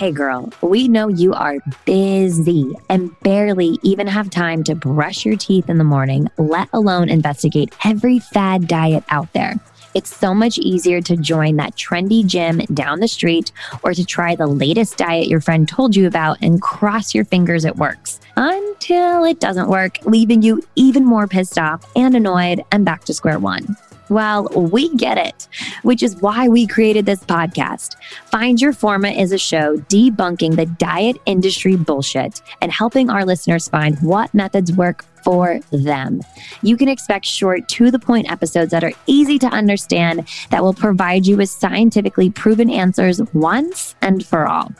Hey girl, we know you are busy and barely even have time to brush your teeth in the morning, let alone investigate every fad diet out there. It's so much easier to join that trendy gym down the street or to try the latest diet your friend told you about and cross your fingers it works until it doesn't work, leaving you even more pissed off and annoyed and back to square one. Well, we get it, which is why we created this podcast. Find Your Forma is a show debunking the diet industry bullshit and helping our listeners find what methods work for them. You can expect short, to the point episodes that are easy to understand that will provide you with scientifically proven answers once and for all.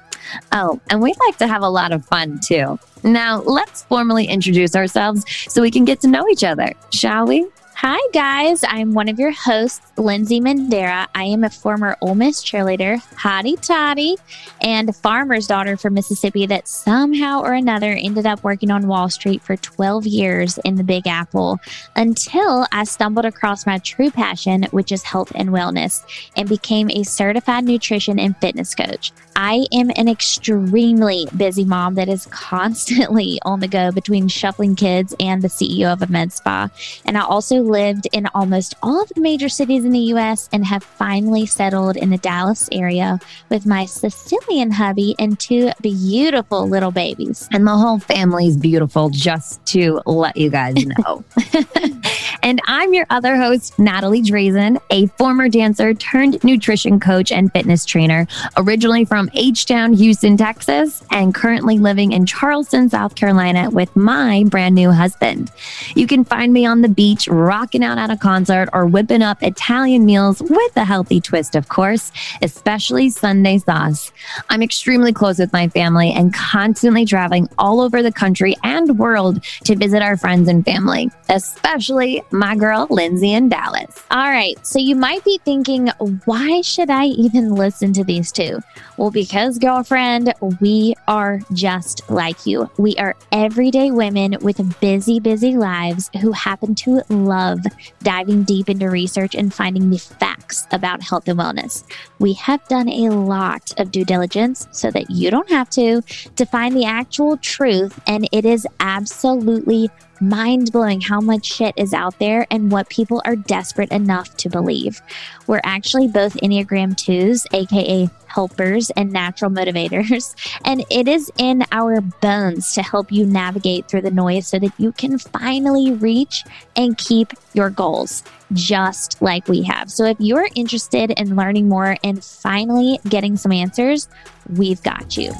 Oh, and we like to have a lot of fun too. Now, let's formally introduce ourselves so we can get to know each other, shall we? Hi, guys. I'm one of your hosts, Lindsey Mandera. I am a former Ole Miss cheerleader, hottie toddy, and a farmer's daughter from Mississippi that somehow or another ended up working on Wall Street for 12 years in the Big Apple until I stumbled across my true passion, which is health and wellness, and became a certified nutrition and fitness coach. I am an extremely busy mom that is constantly on the go between shuffling kids and the CEO of a med spa. And I also lived in almost all of the major cities in the US and have finally settled in the Dallas area with my Sicilian hubby and two beautiful little babies. And the whole family's beautiful, just to let you guys know. and I'm your other host, Natalie Drazen, a former dancer turned nutrition coach and fitness trainer, originally from H Town, Houston, Texas, and currently living in Charleston, South Carolina with my brand new husband. You can find me on the beach, rocking out at a concert, or whipping up Italian meals with a healthy twist, of course, especially Sunday sauce. I'm extremely close with my family and constantly traveling all over the country and world to visit our friends and family, especially my girl, Lindsey in Dallas. All right. So you might be thinking, why should I even listen to these two? Well, because, girlfriend, we are just like you. We are everyday women with busy, busy lives who happen to love diving deep into research and finding the facts about health and wellness. We have done a lot of due diligence so that you don't have to, to find the actual truth. And it is absolutely mind blowing how much shit is out there and what people are desperate enough to believe. We're actually both Enneagram 2s, aka helpers and natural motivators. And it is in our bones to help you navigate through the noise so that you can finally reach and keep your goals, just like we have. So if you're interested in learning more and finally getting some answers, we've got you.